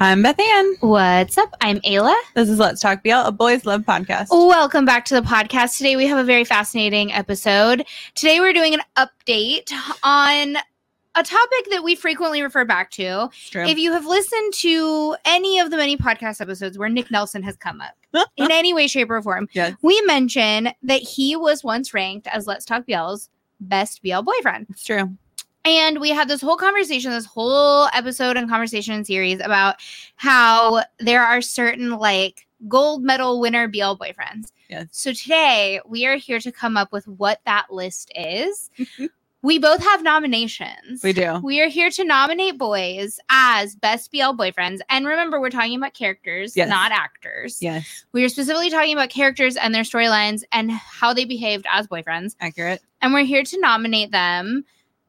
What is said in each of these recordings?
I'm Beth Ann. What's up? I'm Ayla. This is Let's Talk BL, a boys love podcast. Welcome back to the podcast. Today we have a very fascinating episode. Today we're doing an update on a topic that we frequently refer back to. If you have listened to any of the many podcast episodes where Nick Nelson has come up in any way, shape, or form, Yes. we mention that he was once ranked as Let's Talk BL's best BL boyfriend. it's true. And we had this whole conversation, this whole episode and conversation series about how there are certain like gold medal winner BL boyfriends. Yes. So today we are here to come up with what that list is. we both have nominations. We do. We are here to nominate boys as best BL boyfriends. And remember, we're talking about characters, Yes. not actors. Yes. We are specifically talking about characters and their storylines and how they behaved as boyfriends Accurate. and we're here to nominate them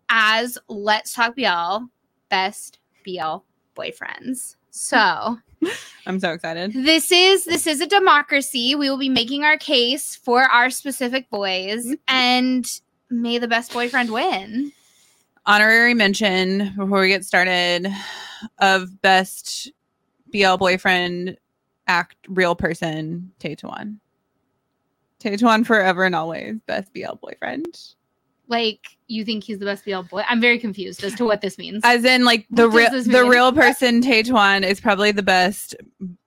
as Let's Talk BL Best BL Boyfriends. So I'm so excited. this is this is a democracy. We will be making our case for our specific boys, Mhm. and may the best boyfriend win. Honorary mention before we get started of best BL boyfriend act real person Tay Tawan. Taetuan forever and always best BL boyfriend. Like you think he's the best BL boy? I'm very confused as to what this means. As in like the real the real person Tay Tawan is probably the best.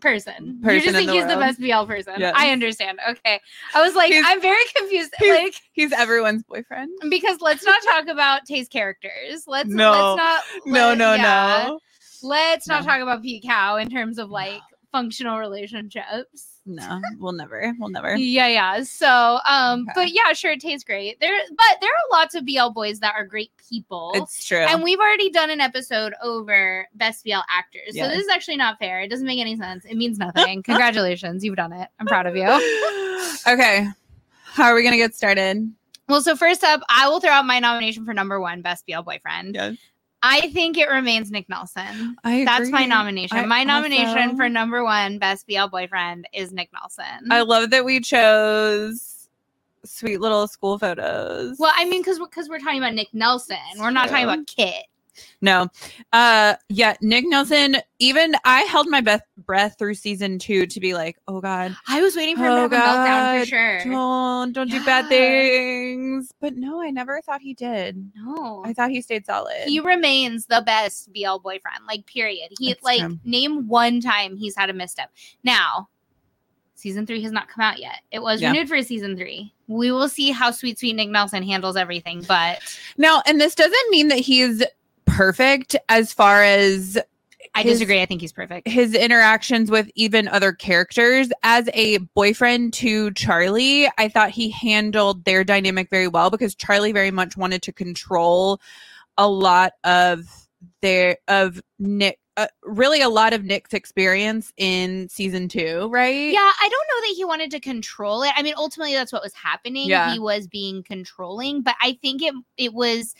person. Person you just think the he's the best BL person. Yes. I understand. Okay. I was like, He's- I'm very confused. he's- Like He's everyone's boyfriend. because let's not talk about Tay's characters. Let's No. let's not No, let- no, yeah. no. Let's not talk about Pete Kao in terms of like functional relationships. No, we'll never. We'll never. Yeah, yeah. So, um, Okay. but yeah, sure, it tastes great. There, but there are lots of BL boys that are great people. It's true. and we've already done an episode over best BL actors. So Yes. this is actually not fair. It doesn't make any sense. It means nothing. Congratulations, you've done it. I'm proud of you. okay. How are we gonna get started? Well, so first up, I will throw out my nomination for number one, best BL boyfriend. Yes. I think it remains Nick Nelson. That's my nomination. I my nomination also- for number one best BL boyfriend is Nick Nelson. I love that we chose sweet little school photos. well, I mean, because because we're talking about Nick Nelson, we're not talking about Kit. No. Uh yeah, Nick Nelson, even I held my best breath through season two to be like, oh God, I was waiting for him Oh, to have a meltdown for sure. don't don't do bad things. But no, I never thought he did. No, I thought he stayed solid. he remains the best BL boyfriend. Like, period. He That's like true. name one time he's had a misstep. Now, season three has not come out yet. It was Yeah. renewed for season three. We will see how sweet sweet Nick Nelson handles everything, but now, and this doesn't mean that he's perfect as far as I His- disagree. I think he's perfect. his interactions with even other characters as a boyfriend to Charlie, I thought he handled their dynamic very well because Charlie very much wanted to control a lot of their of Nick uh, really a lot of Nick's experience in season 2, right? Yeah, I don't know that he wanted to control it. I mean, ultimately that's what was happening. Yeah. He was being controlling, but I think it it was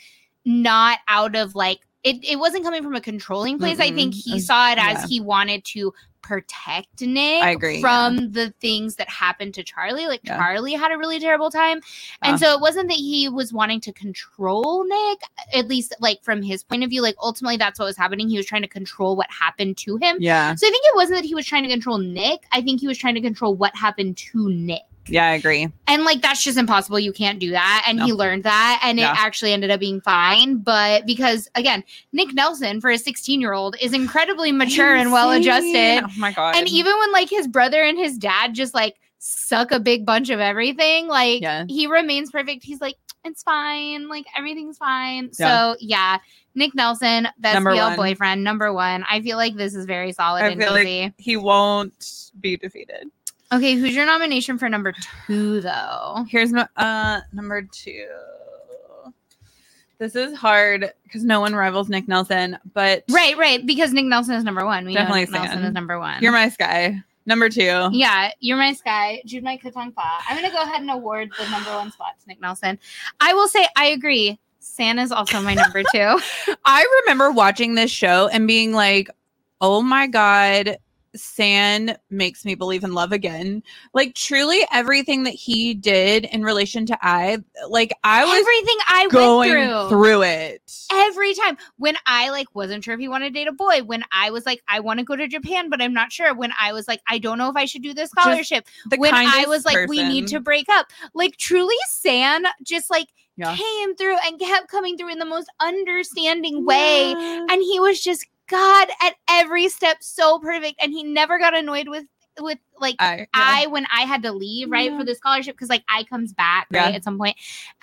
not out of like it, it wasn't coming from a controlling place. I think he saw it as yeah. he wanted to protect Nick I agree, from the things that happened to Charlie. Like Yeah. Charlie had a really terrible time. And Uh. so it wasn't that he was wanting to control Nick, at least like from his point of view. Like ultimately that's what was happening. He was trying to control what happened to him. Yeah. So I think it wasn't that he was trying to control Nick. I think he was trying to control what happened to Nick. Yeah, I agree. And like that's just impossible. You can't do that. And he learned that and Yeah. it actually ended up being fine. But because again, Nick Nelson for a 16 year old is incredibly mature and well adjusted. Oh my god. And even when like his brother and his dad just like suck a big bunch of everything, like Yeah. he remains perfect. He's like, it's fine. Like everything's fine. Yeah. So yeah, Nick Nelson, best Number BL one. boyfriend, number one. I feel like this is very solid I and feel like- he won't be defeated. Okay, who's your nomination for number two though? Here's my uh number two. This is hard because no one rivals Nick Nelson, but Right, right. Because Nick Nelson is number one. We Definitely know Nick Nelson is number one. you're my sky. Number two. yeah, you're my sky. Jude my Katong Pa. I'm gonna go ahead and award the number one spot to Nick Nelson. I will say I agree. San is also my number two. I remember watching this show and being like, oh my God, San makes me believe in love again. Like truly everything that he did in relation to I, like I was Everything I going went through. through it. every time when I like wasn't sure if he wanted to date a boy, when I was like, I want to go to Japan, but I'm not sure. When I was like, I don't know if I should do this scholarship. The when I was like, we need to break up. Like truly, San just like Yeah. came through and kept coming through in the most understanding way. Yeah. And he was just God at every step, so perfect. And he never got annoyed with with like I, yeah. I when I had to leave, right, Yeah. for the scholarship, because like I comes back, Yeah. right, at some.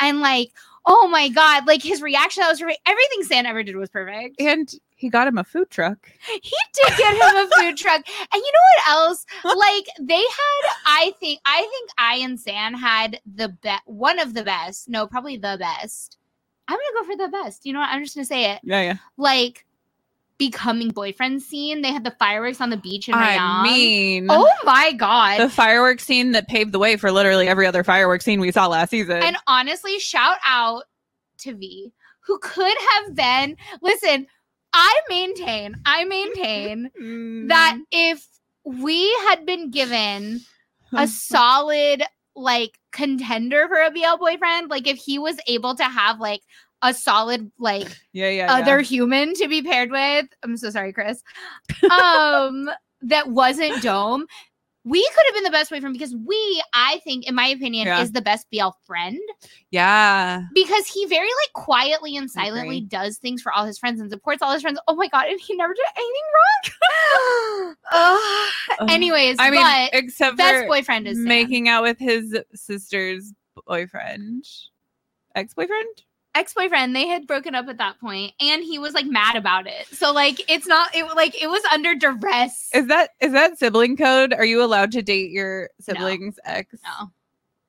And like, oh my god, like his reaction, that was perfect. Everything San ever did was perfect. and he got him a food truck. He did get him a food truck. And you know what else? Like they had, I think, I think I and San had the best one of the best. No, probably the best. I'm gonna go for the best. You know what? I'm just gonna say it. Yeah, yeah. Like becoming boyfriend scene. They had the fireworks on the beach in I Rayong. mean, oh my god. the fireworks scene that paved the way for literally every other fireworks scene we saw last season. And honestly, shout out to V, who could have been. Listen, I maintain, I maintain Mm. that if we had been given a solid like contender for a BL boyfriend, like if he was able to have like a solid like yeah, yeah, other yeah. human to be paired with, I'm so sorry, Chris. Um, that wasn't Dome. We could have been the best boyfriend because we, I think, in my opinion, Yeah. is the best BL friend Yeah. because he very like quietly and silently does things for all his friends and supports all his friends. Oh my god, and he never did anything wrong. Ugh. Anyways, I mean, but except best for boyfriend is Sam. making out with his sister's boyfriend, ex-boyfriend. Ex-boyfriend. They had broken up at that point, and he was like mad about it. So like, it's not it like it was under duress. Is that is that sibling code? Are you allowed to date your sibling's ex? no,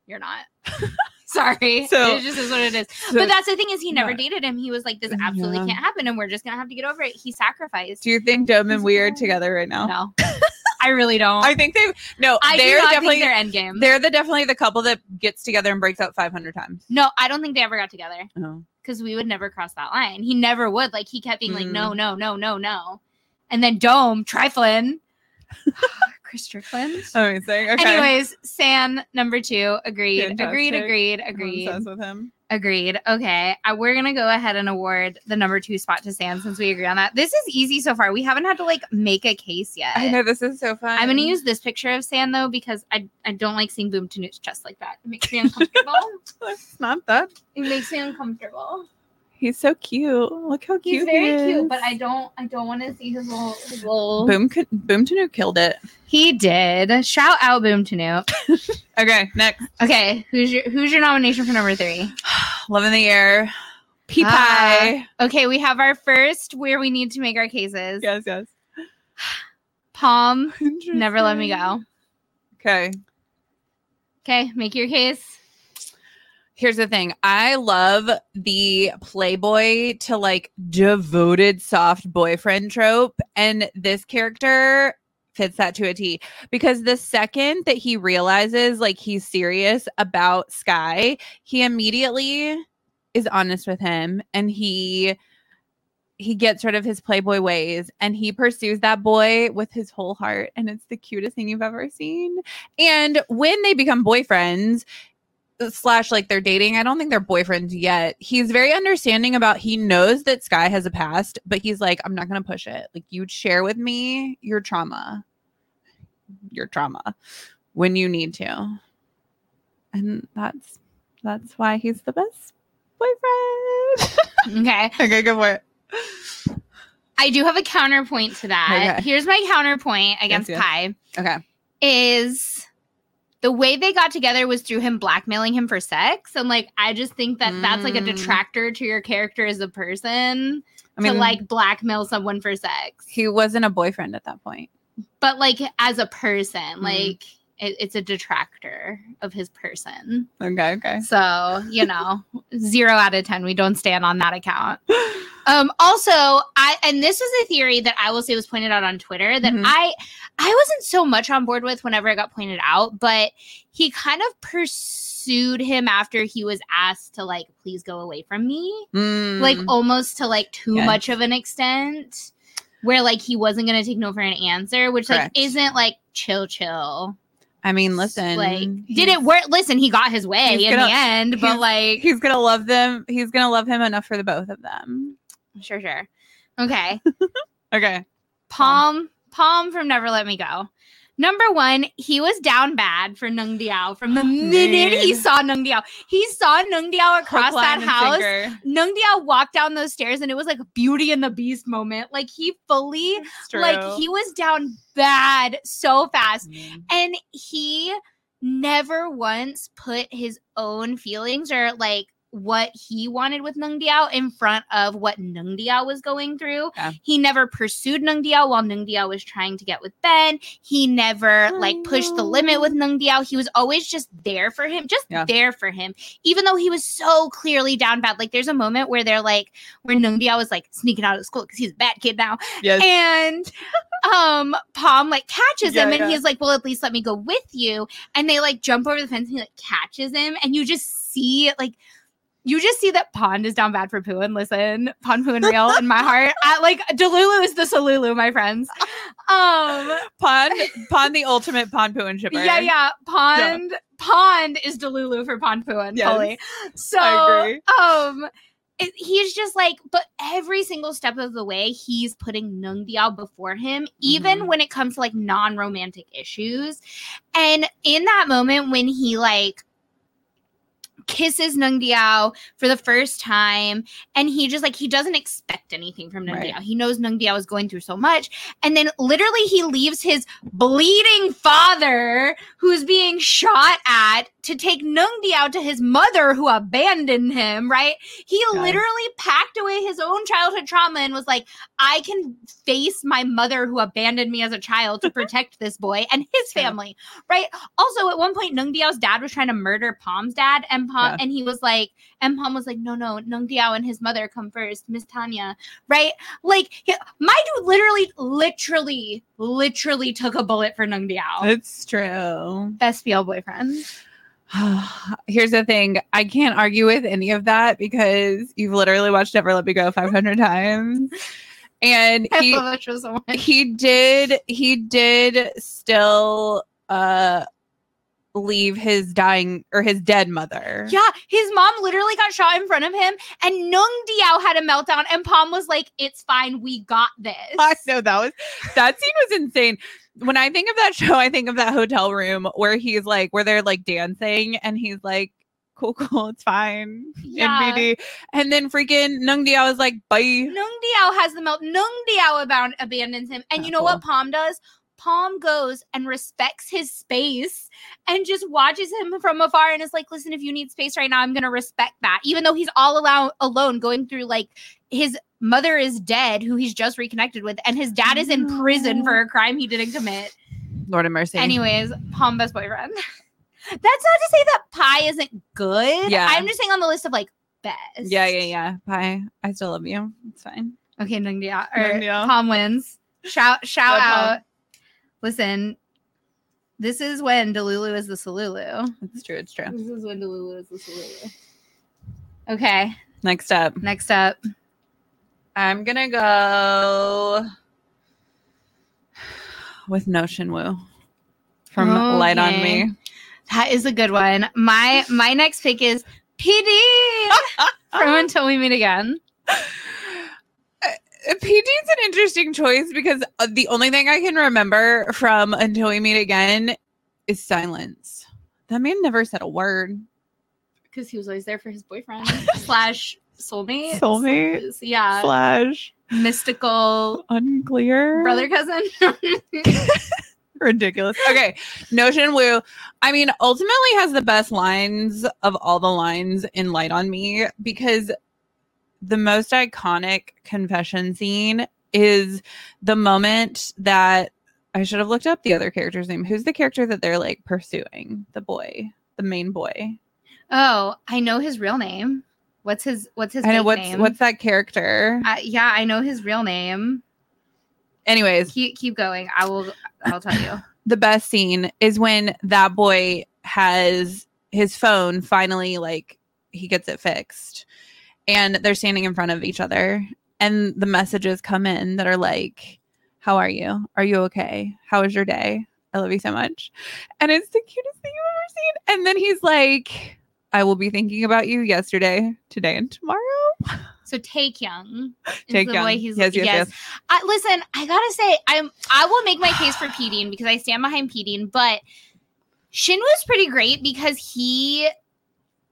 you're not. Sorry, So- it just is what it is. So but that's the thing is, he never Yeah. dated him. He was like, "This absolutely Yeah. can't happen, and we're just gonna have to get over it." He sacrificed. do you think Dome and He's Weird together right now? No, I really don't. I think they no. I do they're not definitely think they're end game. they're the definitely the couple that gets together and breaks up 500 times. no, I don't think they ever got together Oh. because we would never cross that line. He never would. Like he kept being like, Mm. "No, no, no, no, no," and then Dome Triflin, Chris Strickland. Amazing. Okay. Anyways, San number two. Agreed. Agreed. Fantastic. Agreed. I'm Agreed. obsessed with him. Agreed. Okay. Uh, we're going to go ahead and award the number two spot to San since we agree on that. This is easy so far. We haven't had to like make a case yet. I know this is so fun. I'm going to use this picture of San though because I, I don't like seeing Boom Tanu's chest like that. It makes me uncomfortable. It's not that. it makes me uncomfortable. He's so cute. Look how cute He's very he cute, but I don't I don't want to see his little his little. Boom Boom Tanu killed it. He did. Shout out Boom Tanu. Okay, next. Okay, who's your who's your nomination for number three? Love in the air. Pea Ah. pie. Okay, we have our first where we need to make our cases. yes, yes. Palm, never let me go. Okay. Okay, make your case. Here's the thing. I love the playboy to like devoted soft boyfriend trope. And this character fits that to a T because the second that he realizes like he's serious about Sky, he immediately is honest with him and he he gets rid of his playboy ways and he pursues that boy with his whole heart and it's the cutest thing you've ever seen and when they become boyfriends slash like they're dating i don't think they're boyfriends yet he's very understanding about he knows that sky has a past but he's like i'm not gonna push it like you share with me your trauma your trauma when you need to and that's that's why he's the best boyfriend Okay. okay go for it I do have a counterpoint to that. Okay. Here's my counterpoint against yes. Kai okay is the way they got together was through him blackmailing him for sex. And like I just think that that's like a Mm. detractor to your character as a person i mean to like blackmail someone for sex. he wasn't a boyfriend at that point But like as a person, Mm. like it, it's a detractor of his person. okay okay So, you know, zero out of 10. We don't stand on that account. Um, also, I and this was a theory that I will say was pointed out on Twitter that Mhm. I I wasn't so much on board with whenever it got pointed out, but he kind of pursued him after he was asked to like please go away from me. Like Mm. almost to like too Yes. much of an extent. where like he wasn't gonna take no for an answer, which Correct. like isn't like chill chill. I mean, listen, like did it work? Listen, he got his way in gonna- the end, but like He's gonna love them. He's gonna love him enough for the both of them. sure, sure. Okay. Okay. Palm, Palm from Never Let Me Go. Number one, he was down bad for Nung Diao from the minute he saw Nung Diao. He saw Nung Diao across that house. sinker. Nung Diao walked down those stairs and it was like a Beauty and the Beast moment. Like he fully, like he was down bad so fast. Mm. And he never once put his own feelings or like what he wanted with Nung Diao in front of what Nung Diao was going through. Yeah. He never pursued Nung Diao while Nung Diao was trying to get with Ben. He never like pushed the limit with Nung Diao. He was always just there for him, just Yeah. there for him, even though he was so clearly down bad. Like there's a moment where they're like, where Nung Diao was like sneaking out of school because he's a bad kid now Yes. and um Palm like catches Yeah, him and he's like, Well, at least let me go with you. And they like jump over the fence and he like catches him, and you just see like you just see that Pond is down bad for Phuwin listen, Pond Phuwin real in my heart. I, like Delulu is the Salulu, my friends. Um Pond, Pond, the ultimate Pond Phuwin shipper. yeah, yeah. Pond Pond is Delulu for Pond Phuwin Yes. fully. So I agree. um it, he's just like, but every single step of the way, he's putting Nung Diao before him, even Mhm. when it comes to like non romantic issues. And in that moment, when he like kisses Nung Diao for the first time, and he just like, he doesn't expect anything from Nung Right. Diao. He knows Nung Diao is going through so much. And then literally, he leaves his bleeding father, who's being shot at, to take Nung Diao to his mother, who abandoned him, right? He literally packed away his own childhood trauma and was like, I can face my mother who abandoned me as a child to protect this boy and his family, right? Also, at one point, Nung Diao's dad was trying to murder Palm's dad, and Palm, Yeah. and he was like, and Palm was like, no, no, Nung Diao and his mother come first, Miss Tanya, right? Like, he- my dude literally, literally, literally took a bullet for Nung Diao. It's true. Best BL boyfriend. Here's the thing. I can't argue with any of that because you've literally watched Never Let Me Go 500 times. And he love that show so he did he did still uh leave his dying or his dead mother. Yeah, his mom literally got shot in front of him, and Nung Diao had a meltdown, and Palm was like, "It's fine, we got this." I know that was that scene was insane. When I think of that show, I think of that hotel room where he's like where they're like dancing and he's like, Cool, cool, it's fine. Yeah. NBD. And then freaking Nung Diao was like, bye. Nung Diao has the melt. Nung Diao abound, abandons him, and Oh, you know what Palm does? Palm goes and respects his space and just watches him from afar and is like, "Listen, if you need space right now, I'm gonna respect that." Even though he's all alone, alone, going through like his mother is dead, who he's just reconnected with, and his dad is in prison for a crime he didn't commit. Lord of mercy. Anyways, Palm best boyfriend. That's not to say that pie isn't good. Yeah. I'm just saying on the list of like best. Yeah, yeah, yeah. Pie, I still love you. It's fine. Okay, Nung Dia or Nung Dia. Palm wins. Shout shout Love Palm. Out. Listen, this is when Delulu is the Salulu. It's true. It's true. This is when Delulu is the Salulu. Okay, Next up, next up. I'm gonna go with Noh Shinwoo from Light on Me. That is a good one. My my next pick is PD from Until We Meet Again. PD's an interesting choice because uh, the only thing I can remember from Until We Meet Again is silence. That man never said a word. Because he was always there for his boyfriend slash soulmate. Soulmate Yeah. slash Mystical unclear brother cousin. ridiculous. Okay, Noh Shinwoo. I mean, ultimately has the best lines of all the lines in Light on Me because the most iconic confession scene is the moment that I should have looked up the other character's name. Who's the character that they're like pursuing? The boy, the main boy. oh, I know his real name. What's his what's his I know what's name? what's that character. Uh, yeah, I know his real name. Anyways, Keep keep going. I will. I'll tell you. the best scene is when that boy has his phone finally like he gets it fixed and they're standing in front of each other and the messages come in that are like, "How are you? Are you okay? How was your day? I love you so much," and it's the cutest thing you've ever seen. And then he's like, "I will be thinking about you yesterday, today, and tomorrow." So is Taekyung. the boy he's Yes, yes, yes. I, listen, I gotta say, I'm I will make my case for Pedine because I stand behind Pedine, but Shin was pretty great because he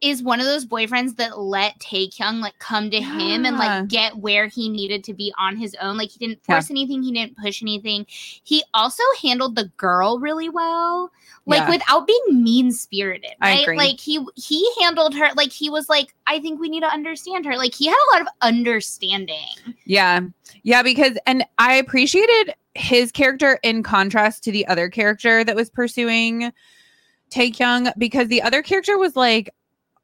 is one of those boyfriends that let Taekyung like come to him and like get where he needed to be on his own. Like he didn't force anything, he didn't push anything. He also handled the girl really well, like Yeah. without being mean spirited. Right? Like he he handled her like he was like, I think we need to understand her. Like he had a lot of understanding. Yeah. Yeah, because and I appreciated his character in contrast to the other character that was pursuing Taekyung because the other character was like,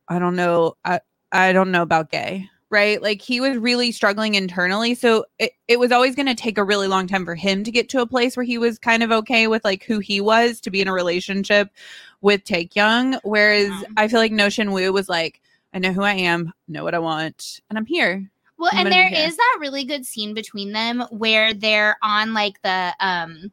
I don't know, I, I don't know about gay. Right. Like he was really struggling internally. So it, it was always going to take a really long time for him to get to a place where he was kind of okay with like who he was to be in a relationship with Taekyung. Whereas Mhm. I feel like No Noh Shinwoo was like, I know who I am, know what I want, and I'm here. Well, I'm and there is that really good scene between them where they're on like the um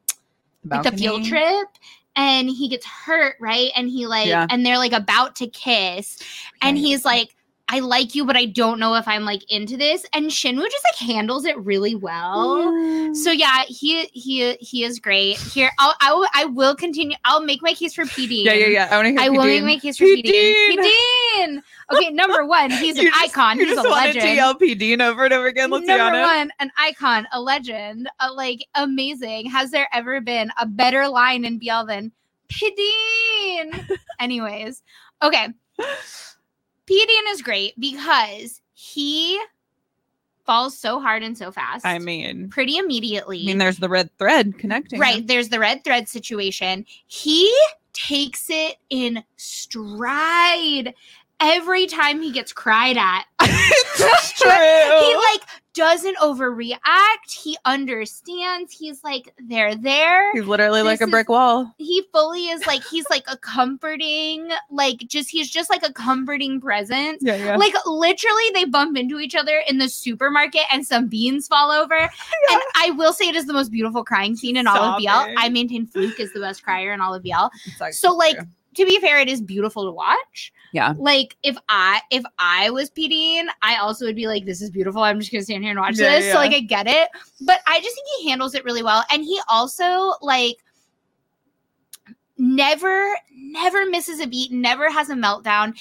like the field trip and he gets hurt, right? And he like Yeah. and they're like about to kiss and he's like I like you, but I don't know if I'm like into this. And Shinwoo just like handles it really well. So yeah, he he he is great. Here, I'll I will, I will continue. I'll make my case for PD. Yeah, yeah, yeah. I want to hear. I will make my case for PD. Pideen! Pideen. Okay, number one, he's an just- icon. You he's just a wanted legend. to yell Pideen over and over again. Let's be Number honest. one, an icon, a legend, a, like amazing. Has there ever been a better line in BL than Pideen? Anyways, okay. Pideen is great because he falls so hard and so fast. I mean, pretty immediately. I mean, there's the red thread connecting. Right. There's the red thread situation. He takes it in stride every time he gets cried at. it's true. he like doesn't overreact. He understands. He's like, they're there. He's literally like a brick wall. He fully is like, he's like a comforting, like just he's just like a comforting presence. Yeah, yeah. Like literally, they bump into each other in the supermarket, and some beans fall over. And I will say, it is the most beautiful crying scene in all of BL. I maintain Fluke is the best crier in all of BL. Like- So, like, to be fair, it is beautiful to watch. Yeah. Like if I if I was Pideen, I also would be like, this is beautiful. I'm just gonna stand here and watch Yeah, this. yeah. So like I get it. But I just think he handles it really well. And he also like never, never misses a beat, never has a meltdown.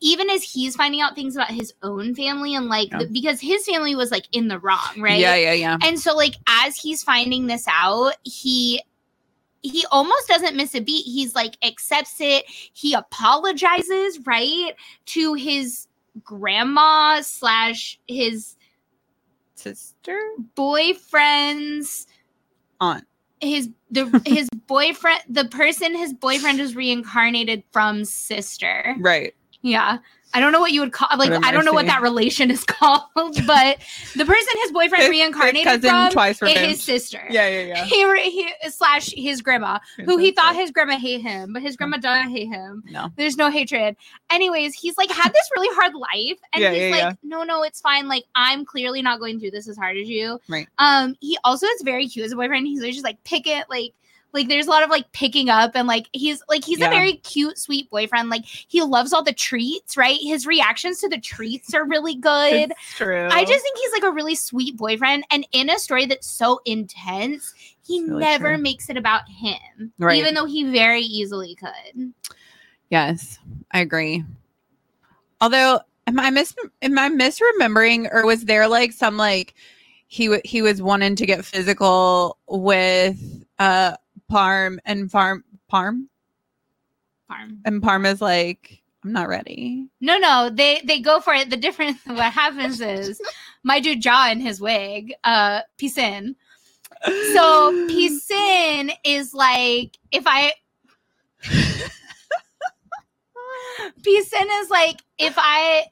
Even as he's finding out things about his own family and like Yeah. the, because his family was like in the wrong, right? Yeah, yeah, yeah. And so like as he's finding this out, he he almost doesn't miss a beat. He's like accepts it. He apologizes, right? To his grandma slash his Sister, boyfriend's aunt. his the his boyfriend the person his boyfriend is reincarnated from sister. Right. Yeah. I don't know what you would call like I don't know what that relation is called, but the person his boyfriend His- his reincarnated cousin from twice is his sister. Yeah, yeah, yeah. he, he slash his grandma, who he thought his grandma hate him, but his grandma doesn't hate him. No. There's no hatred. Anyways, he's like had this really hard life, and Yeah, he's yeah, like, yeah. no, no, it's fine. Like I'm clearly not going through this as hard as you. Right. Um. He also is very cute as a boyfriend. He's just like pick it, like. Like there's a lot of like picking up and like he's like he's Yeah. a very cute sweet boyfriend like he loves all the treats right his reactions to the treats are really good It's true. I just think he's like a really sweet boyfriend. And in a story that's so intense, he really never true. makes it about him. Right. Even though he very easily could. Yes, I agree. Although, am I mis am I misremembering, or was there like some like he w- he was wanting to get physical with uh Parm and Farm Parm Farm. and Parm is like I'm not ready. No, no, they they go for it. The difference what happens is my dude Jaw in his wig, uh, Pisin. So Pisin is like if I Pisin is like if I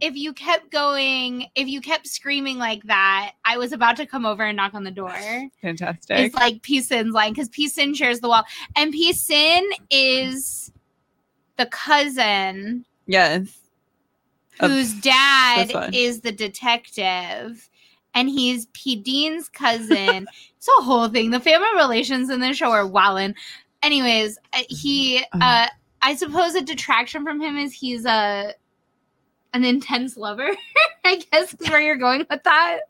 if you kept going, if you kept screaming like that, I was about to come over and knock on the door. fantastic. It's like P-Sin's line because P-Sin shares the wall. And P-Sin is the cousin yes, whose dad is the detective. and he's P. Dean's cousin. it's a whole thing. The family relations in this show are wildin'. Anyways, uh, he, uh, I suppose a detraction from him is he's a an intense lover. I guess is where you're going with that.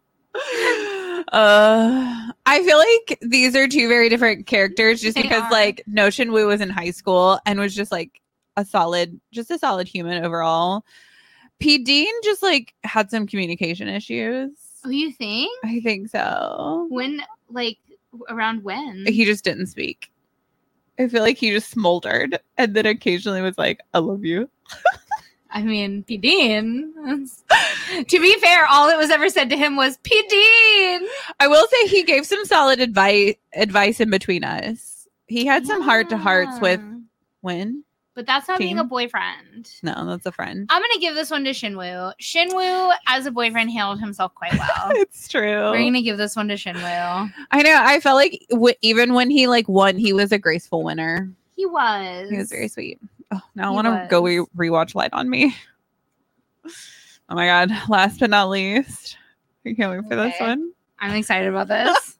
uh i feel like these are two very different characters just They because are. like Noh Shinwoo was in high school and was just like a solid just a solid human overall p dean just like had some communication issues Oh, you think? i think so When, like, around when? he just didn't speak i feel like he just smoldered and then occasionally was like i love you I mean, P. Dean. To be fair, all that was ever said to him was P. Dean. i will say he gave some solid advice advice in between us he had some heart to hearts with when But that's not being a boyfriend. no that's a friend I'm gonna give this one to Shinwoo. Shinwoo, as a boyfriend, handled himself quite well. it's true We're gonna give this one to Shinwoo. I know. I felt like w- even when he like won, he was a graceful winner. He was. He was very sweet. Oh, now I want to go re- rewatch Light on Me. Oh my god! Last but not least, I can't wait for this one. I'm excited about this.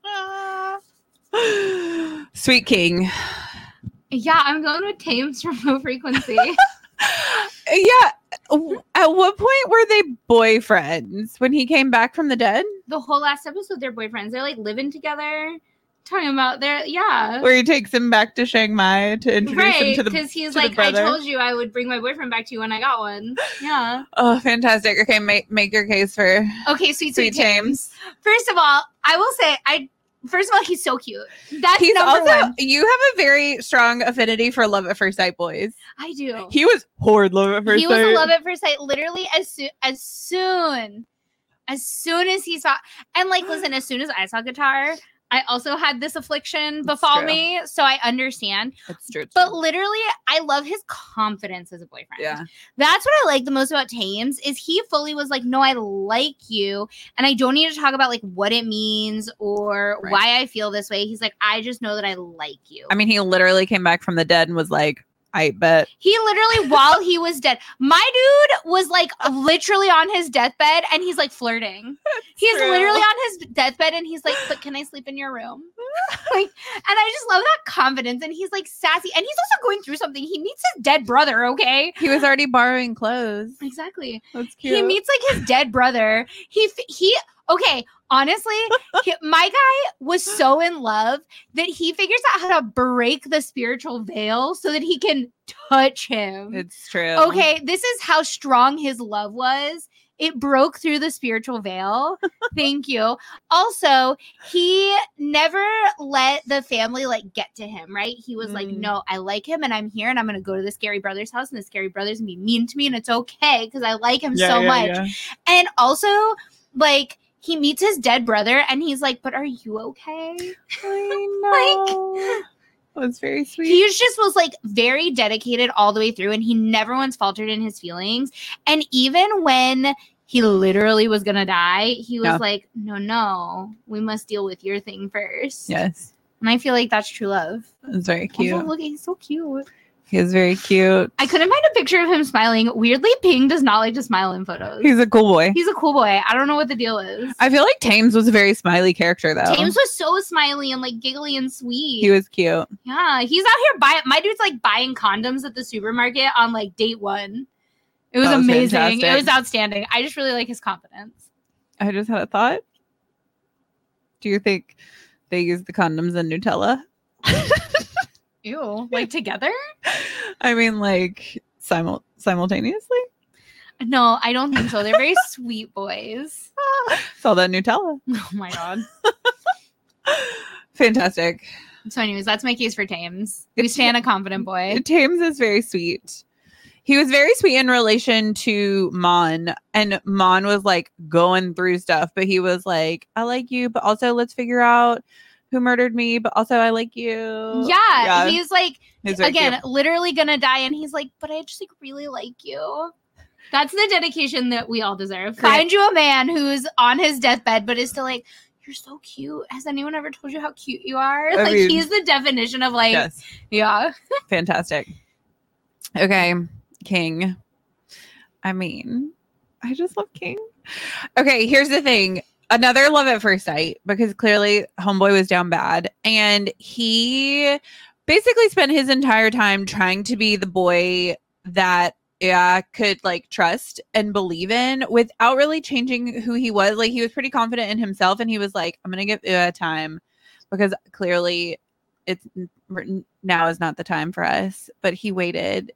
Sweet King. yeah, I'm going with Tames from Low Frequency. Yeah. At what point were they boyfriends when he came back from the dead? the whole last episode, they're boyfriends. They're like living together, talking about their yeah. Where he takes him back to Chiang Mai to introduce him to the. because he's to like, I told you I would bring my boyfriend back to you when I got one. Yeah. Oh, fantastic! Okay, make make your case for Okay, sweet, sweet, Sweet. James. First of all, I will say, I first of all, he's so cute. That's He's number also one. you have a very strong affinity for Love at First Sight boys. I do. He was horrid Love at First he was Sight. a love at first sight. Literally, as soon as soon as soon as he saw, and like, listen, as soon as I saw guitar, I also had this affliction befall me, so I understand. It's true. it's But true. literally, I love his confidence as a boyfriend. yeah, That's what I like the most about Tames is he fully was like, no, I like you, and I don't need to talk about like what it means or Right. why I feel this way. He's like, I just know that I like you. I mean, he literally came back from the dead and was like, "I bet." He literally, while he was dead, my dude was like literally on his deathbed and he's like flirting. He's true. literally on his deathbed and he's like, But can I sleep in your room? like, and I just love that confidence. And he's like sassy. And he's also going through something. He meets his dead brother, okay? He was already borrowing clothes. Exactly. That's cute. He meets like his dead brother. He, he, okay, honestly, he- my guy was so in love that he figures out how to break the spiritual veil so that he can touch him. it's true. Okay, this is how strong his love was. It broke through the spiritual veil. Thank you. Also, he never let the family like get to him, right? He was like, Mm. "No, I like him and I'm here and I'm going to go to the scary brother's house and the scary brother's be mean to me and it's okay cuz I like him Yeah, so yeah, much." yeah. And also, like he meets his dead brother and he's like, "But are you okay?" I know. It was very sweet. he just was like very dedicated all the way through and he never once faltered in his feelings and even when he literally was gonna die he was Yeah. like no no we must deal with your thing first yes, and i feel like that's true love it was very also cute. look he's so cute He was very cute. i couldn't find a picture of him smiling weirdly ping does not like to smile in photos He's a cool boy. he's a cool boy i don't know what the deal is I feel like Tames was a very smiley character, though. James was so smiley and like giggly and sweet. he was cute. Yeah, he's out here buying. My dude's like buying condoms at the supermarket on like date one. It was, was amazing. It was outstanding. I just really like his confidence. I just had a thought. Do you think they use the condoms in Nutella? Ew, like together? I mean, like simul- simultaneously. No, I don't think so. They're very sweet boys. Saw that Nutella. Oh my god. Fantastic. So, anyways, that's my case for Tames. We stand a confident boy. Tames is very sweet. He was very sweet in relation to Mon, and Mon was like going through stuff, but he was like, "I like you, but also let's figure out who murdered me, but also I like you." Yeah, Yeah. he's like He's again cute. literally gonna die, and he's like, but I just like really like you. That's the dedication that we all deserve. Great. Find you a man who's on his deathbed, but is still like, you're so cute. Has anyone ever told you how cute you are? I like mean- he's the definition of like, yes, yeah. fantastic. Okay, King. I mean, I just love King. Okay, here's the thing. Another love at first sight because clearly homeboy was down bad. And he basically spent his entire time trying to be the boy that yeah could like trust and believe in without really changing who he was. Like he was pretty confident in himself and he was like i'm gonna give Ua time because clearly it's now is not the time for us. But he waited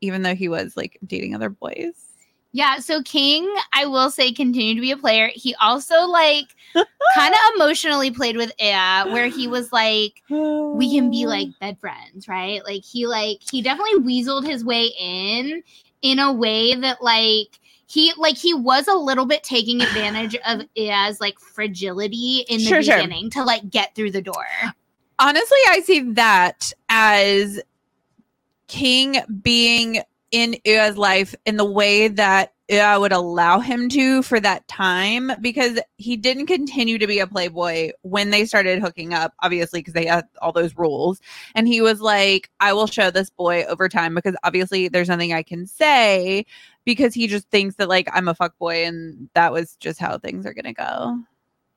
even though he was like dating other boys Yeah, so King, I will say, continued to be a player. He also like kind of emotionally played with Ea, where he was like, we can be like bed friends, right? Like he like he definitely weaseled his way in in a way that like he like he was a little bit taking advantage of Ea's like fragility in the Sure, sure. beginning to like get through the door. honestly i see that as king being in Ua's life in the way that Ua would allow him to for that time because he didn't continue to be a playboy when they started hooking up obviously because they had all those rules. And he was like i will show this boy over time because obviously there's nothing i can say because he just thinks that like i'm a fuck boy and that was just how things are gonna go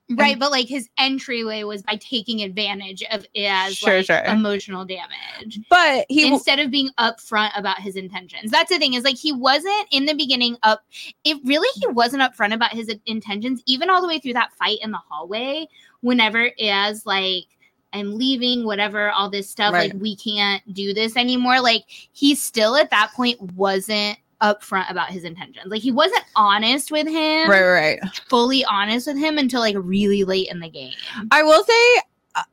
Right, but like his entryway was by taking advantage of as Sure, like, sure. emotional damage. but he w- instead of being upfront about his intentions. That's the thing is like he wasn't in the beginning up. It really he wasn't upfront about his intentions, even all the way through that fight in the hallway. Whenever as like I'm leaving, whatever, all this stuff, Right. like we can't do this anymore. Like he still at that point wasn't upfront about his intentions. Like he wasn't honest with him, right right right fully honest with him until like really late in the game. I will say, uh,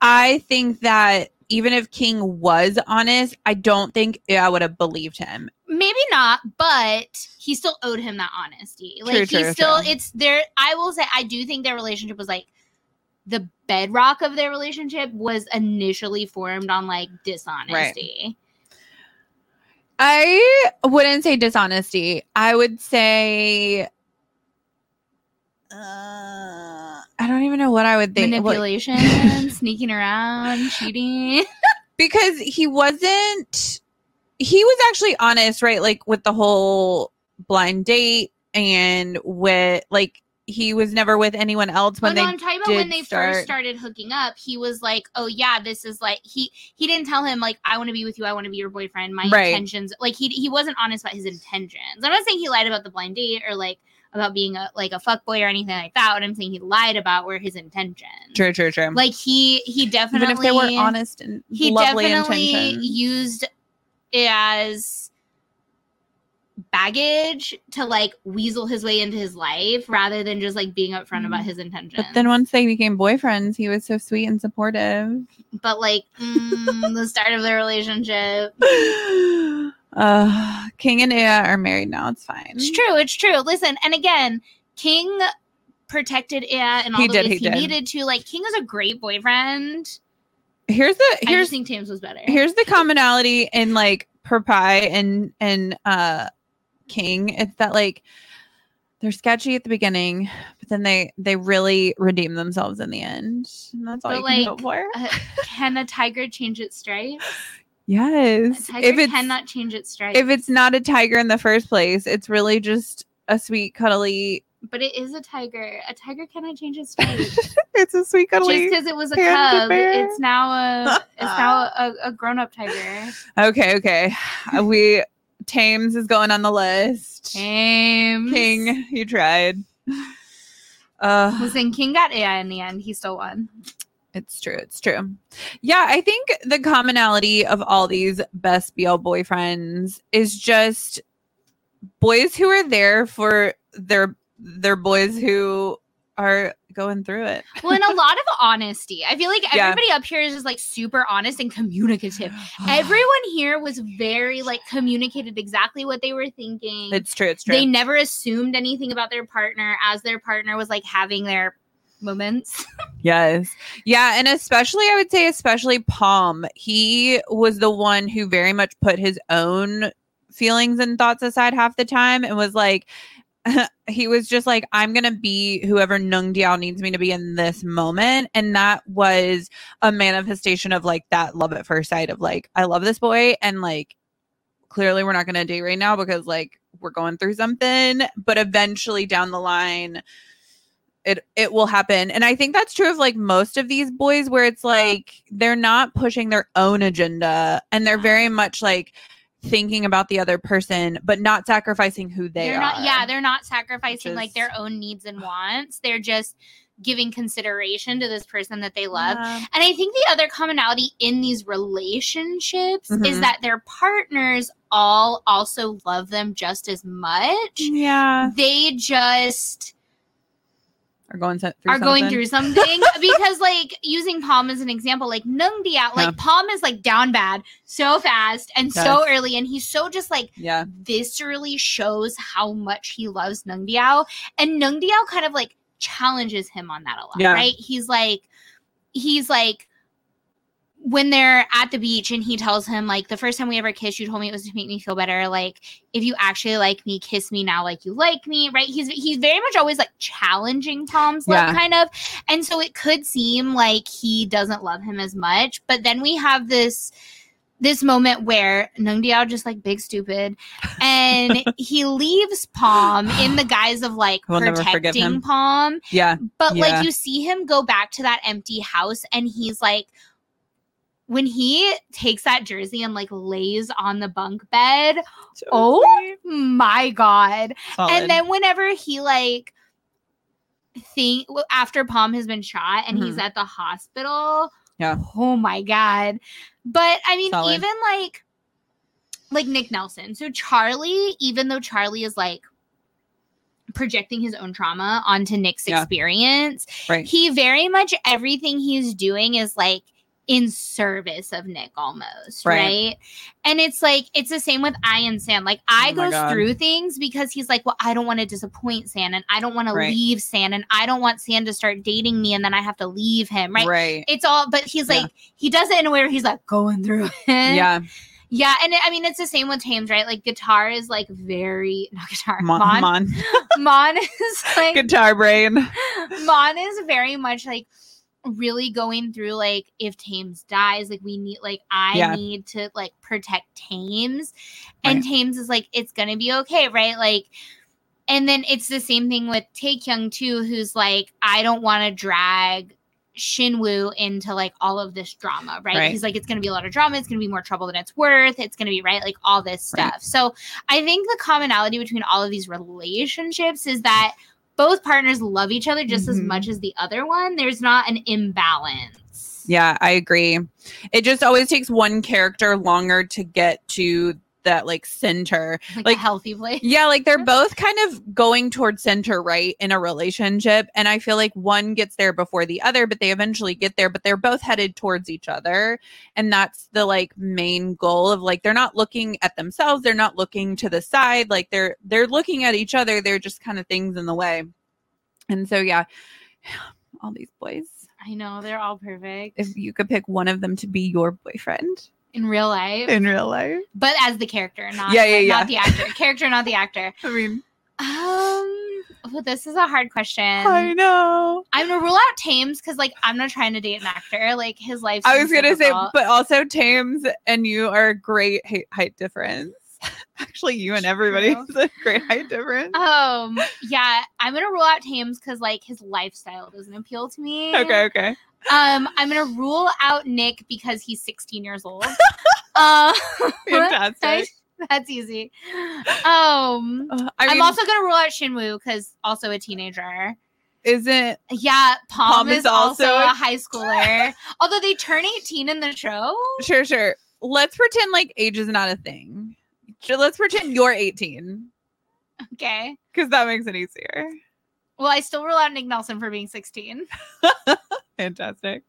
I think that even if King was honest, I don't think I would have believed him. maybe not but he still owed him that honesty like True, he true, still true. it's there i will say i do think their relationship was like the bedrock of their relationship was initially formed on like dishonesty I wouldn't say dishonesty. I would say. Uh, I don't even know what I would think. manipulation sneaking around cheating because he wasn't. He was actually honest, right? Like with the whole blind date and with like he was never with anyone else when when they I'm talking about when they start- first started hooking up, he was like, "Oh yeah, this is like he he didn't tell him like I want to be with you, I want to be your boyfriend. My Right. intentions like he he wasn't honest about his intentions. I'm not saying he lied about the blind date or like about being a like a fuck boy or anything like that. What I'm saying he lied about were his intentions. True, true, true. Like he he definitely Even if they were honest and he definitely intentions. used it as baggage to like weasel his way into his life rather than just like being upfront about his intentions. Mm. But then once they became boyfriends, he was so sweet and supportive. but like mm, the start of their relationship. uh, King and Ea are married now. It's fine. It's true. It's true. Listen, and again, King protected Ea in all He the did, ways he he, did. needed to. Like King is a great boyfriend. Here's the I just here's think Thames was better. here's the commonality in like Prapai and and uh King. It's that like they're sketchy at the beginning, but then they they really redeem themselves in the end. And that's all But, you can like, hope for. Uh, can a tiger change its stripes? A Yes. tiger If it's cannot change its stripes. if it's not a tiger in the first place, it's really just a sweet cuddly. but it is a tiger. A tiger cannot change its stripes. It's a sweet cuddly. Just because it was a cub, it's now a it's now a, a grown up tiger. Okay, okay. We Thames is going on the list. James King, you tried. Uh, Listen, King got AI in the end. He still won. it's true. It's true. Yeah, I think the commonality of all these best BL boyfriends is just boys who are there for their their boys who are going through it. Well, and a lot of honesty. I feel like Yeah. everybody up here is just like super honest and communicative. Everyone here was very like communicated exactly what they were thinking. it's true. It's true. They never assumed anything about their partner as their partner was like having their moments. Yes. Yeah. And especially, I would say, especially Palm, he was the one who very much put his own feelings and thoughts aside half the time and was like, he was just like, I'm going to be whoever Nung Diao needs me to be in this moment. And that was a manifestation of like that love at first sight of like, I love this boy. And like, clearly we're not going to date right now because like we're going through something. But eventually down the line, it it will happen. And I think that's true of like most of these boys where it's like they're not pushing their own agenda and they're very much like thinking about the other person but not sacrificing who they They're are. not yeah, they're not sacrificing Which like their own needs and wants. They're just giving consideration to this person that they love. Yeah. And I think the other commonality in these relationships is Mhm. that their partners all also love them just as much. Yeah. They just Are going through are going something. through something because like using Palm as an example, like Nung Dia, like Yeah. Palm is like down bad so fast and so early, and he's so just like Yeah. viscerally shows how much he loves Nung Diao. And Nung Diao kind of like challenges him on that a lot, Yeah. right? He's like, he's like, when they're at the beach and he tells him like the first time we ever kissed you told me it was to make me feel better like if you actually like me kiss me now like you like me right he's he's very much always like challenging Tom's love Yeah. kind of and so it could seem like he doesn't love him as much but then we have this this moment where Nung Diao just like big stupid and he leaves Palm in the guise of like We'll protecting. Palm Yeah. but Yeah. like you see him go back to that empty house and he's like when he takes that jersey and like lays on the bunk bed, Oh, my god. Solid. And then whenever he like think after Palm has been shot and he's mm-hmm. at the hospital. Yeah. Oh my god. But I mean Solid. even like like Nick Nelson. So Charlie, even though Charlie is like projecting his own trauma onto Nick's Yeah. experience, right. he very much everything he's doing is like in service of Nick almost, Right. right? And it's like it's the same with I and San. Like I Oh goes God. through things because he's like, well, I don't want to disappoint San, and I don't want to leave San, and I don't want San to start dating me, and then I have to leave him, right? Right. It's all, but he's Yeah. like, he does it in a way where he's like going through it. Yeah. yeah, and I mean, it's the same with Thames, right? Like guitar is like very not guitar, Mon. Mon. Mon. Mon is like Guitar brain. Mon is very much like really going through like if Thames dies, like we need like I Yeah. need to like protect Thames. And Thames is like, it's gonna be okay, right? Like and then it's the same thing with Taekyung too, who's like, I don't want to drag Shinwoo into like all of this drama, right? Right. He's like, it's gonna be a lot of drama, it's gonna be more trouble than it's worth, it's gonna be right, like all this stuff. Right. So I think the commonality between all of these relationships is that both partners love each other just as Mhm. much as the other one. There's not an imbalance. Yeah, I agree. It just always takes one character longer to get to that like center. Like, Like- a healthy place. Yeah, like they're both kind of going towards center right in a relationship. And I feel like one gets there before the other, but they eventually get there, but they're both headed towards each other. And that's the like main goal of like they're not looking at themselves, they're not looking to the side, like they're they're looking at each other. They're just kind of things in the way. And so yeah, all these boys. I know, they're all perfect. If you could pick one of them to be your boyfriend in real life. in real life. but as the character, not Yeah, yeah, yeah. not the actor. character, not the actor. I mean, Um, well, this is a hard question. I know. I'm gonna rule out Thames because, like, I'm not trying to date an actor. Like, his life. I was gonna say, but also Thames and you are a great height, height difference. Actually, you and everybody True. is a great height difference. um, yeah, I'm gonna rule out Thames because, like, his lifestyle doesn't appeal to me. Okay, okay. Um, I'm gonna rule out Nick because he's 16 years old. uh, Fantastic. that's easy. Um. Uh, I mean, am also gonna rule out Shinwoo because also a teenager. isn't Yeah, Palm, Palm is, is also, a- high schooler. Although they turn 18 in the show. sure, sure. Let's pretend like age is not a thing. Let's pretend you're 18 Okay. because that makes it easier. Well, I still rule out Nick Nelson for being 16. Fantastic.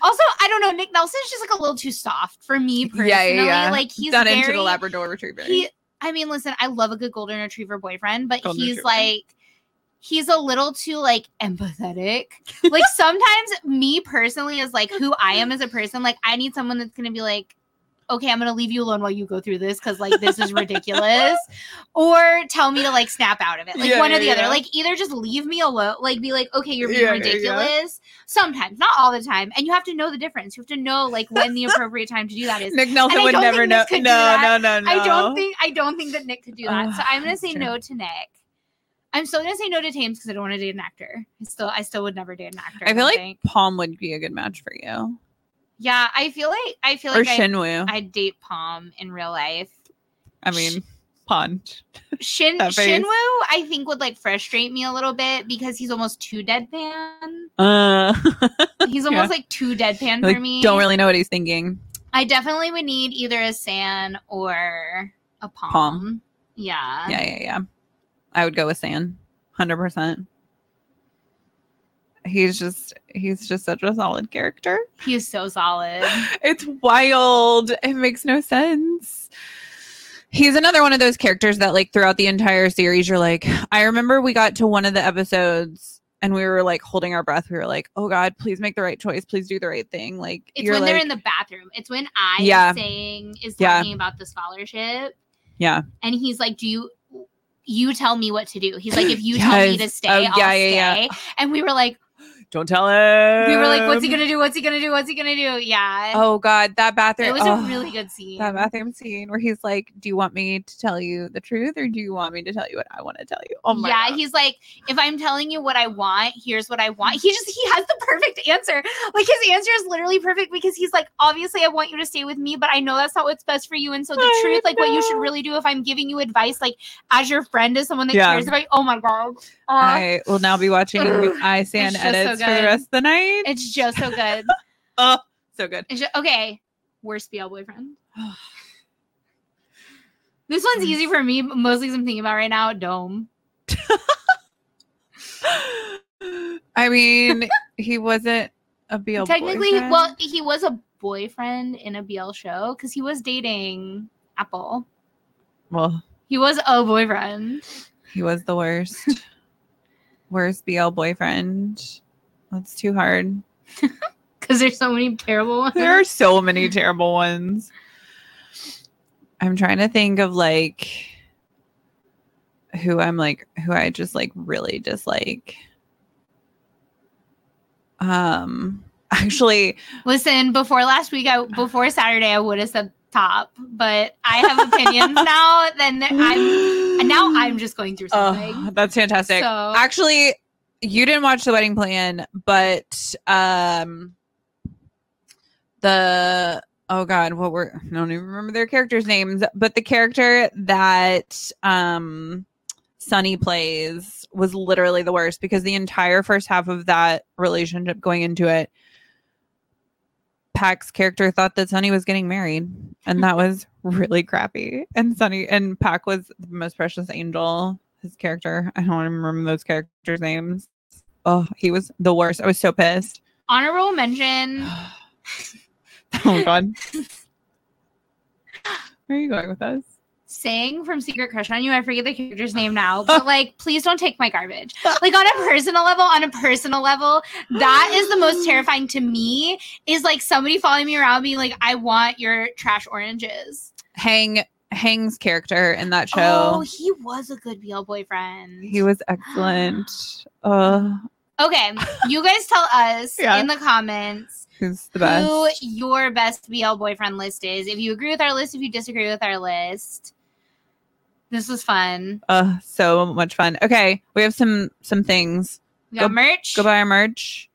Also, I don't know. Nick Nelson's just like a little too soft for me personally. Yeah, yeah, yeah. Like he's not very, into the Labrador Retriever. He, I mean, listen, I love a good golden retriever boyfriend, but Golden he's retriever. like, he's a little too like empathetic. like sometimes me personally is like who I am as a person. Like I need someone that's gonna be like, okay, I'm gonna leave you alone while you go through this because like this is ridiculous, or tell me to like snap out of it. Like Yeah, one or the yeah. other. Like either just leave me alone, like be like, okay, you're being Yeah, yeah, yeah. ridiculous. Sometimes, not all the time, and you have to know the difference. You have to know like when the appropriate time to do that is. Nick Nelson I would never know. Nick could do No, no, no, no. I don't think I don't think that Nick could do that. Ugh, so I'm gonna say true. no to Nick. I'm still gonna say no to Thames because I don't want to date an actor. I still, I still would never date an actor. I feel don't like think. Palm would be a good match for you. Yeah, I feel like I feel or like I, Shinwoo. I, I'd date Palm in real life. I mean, Punch. Shin That. Shinwoo, I think would like frustrate me a little bit because he's almost too deadpan. Uh, He's almost like too deadpan like, for me. don't really know what he's thinking. I definitely would need either a San or a Palm. Palm. Yeah. Yeah, yeah, yeah. I would go with San, hundred percent. He's just he's just such a solid character. He is so solid. It's wild. It makes no sense. He's another one of those characters that like throughout the entire series you're like I remember we got to one of the episodes and we were like holding our breath. We were like, "Oh god, please make the right choice. Please do the right thing." Like It's when like, they're in the bathroom. It's when I Yeah. is saying is Yeah. talking about the scholarship. Yeah. And he's like, Do you you tell me what to do? He's like, if you tell me to stay, Oh, I'll yeah, yeah, stay. yeah. And we were like, "Don't tell him." we were like, what's he gonna do? What's he gonna do? What's he gonna do? Yeah. Oh god, that bathroom. it was oh. a really good scene. that bathroom scene where he's like, "Do you want me to tell you the truth, or do you want me to tell you what I want to tell you?" Oh my god. yeah, God. he's like, if I'm telling you what I want, here's what I want. He just he has the perfect answer. Like his answer is literally perfect because he's like, obviously I want you to stay with me, but I know that's not what's best for you. And so the I truth, like what you should really do if I'm giving you advice, like as your friend, as someone that Yeah. cares about you. Oh my god. Uh, I will now be watching I Stand It's just so for the rest of the night. it's just so good. oh, so good. It's ju- okay. Worst BL boyfriend. This one's easy for me, but mostly 'cause I'm thinking about right now. Dome. I mean, he wasn't a BL Technically, boyfriend. well, he was a boyfriend in a BL show because he was dating Apple. well, He was a boyfriend. he was the worst, worst BL boyfriend. That's too hard. Because there's so many terrible ones. There are so many terrible ones. I'm trying to think of like who I'm like who I just like really dislike. Um actually Listen, before last week, I before Saturday, I would have said top, but I have opinions now. Then I'm and now I'm just going through something. Oh, that's fantastic. so Actually, you didn't watch the wedding plan, but um the oh god, what were I don't even remember their characters' names, but the character that um Sunny plays was literally the worst because the entire first half of that relationship going into it Pac's character thought that Sunny was getting married, and that was really crappy. And Sunny and Pac was the most precious angel. His character, I don't remember those characters' names. Oh, he was the worst. I was so pissed. honorable mention. oh God, where are you going with us? Saying from Secret Crush on You, I forget the character's name now, but like, please don't take my garbage. Like on a personal level, on a personal level, that is the most terrifying to me. Is like somebody following me around, being like, "I want your trash oranges." Hang Hang's character in that show. Oh, he was a good BL boyfriend. he was excellent. Uh, Okay, you guys tell us Yeah. in the comments who's the best? who your best BL boyfriend list is. If you agree with our list, if you disagree with our list. This was fun. Uh, so much fun. Okay, we have some some things. We got Go- merch. Go buy our merch.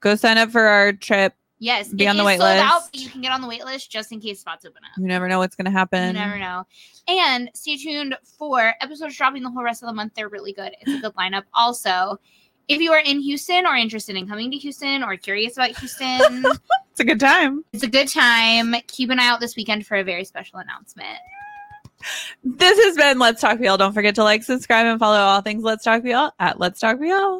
Go sign up for our trip. Yes, Be on the wait sold out, but you can get on the wait list just in case spots open up. You never know what's gonna happen. You never know. And stay tuned for episodes dropping the whole rest of the month. They're really good. It's a good lineup. Also, if you are in Houston or interested in coming to Houston or curious about Houston, It's a good time. it's a good time. Keep an eye out this weekend for a very special announcement. This has been Let's Talk BL. Don't forget to like, subscribe, and follow all things Let's Talk BL at Let's Talk BL.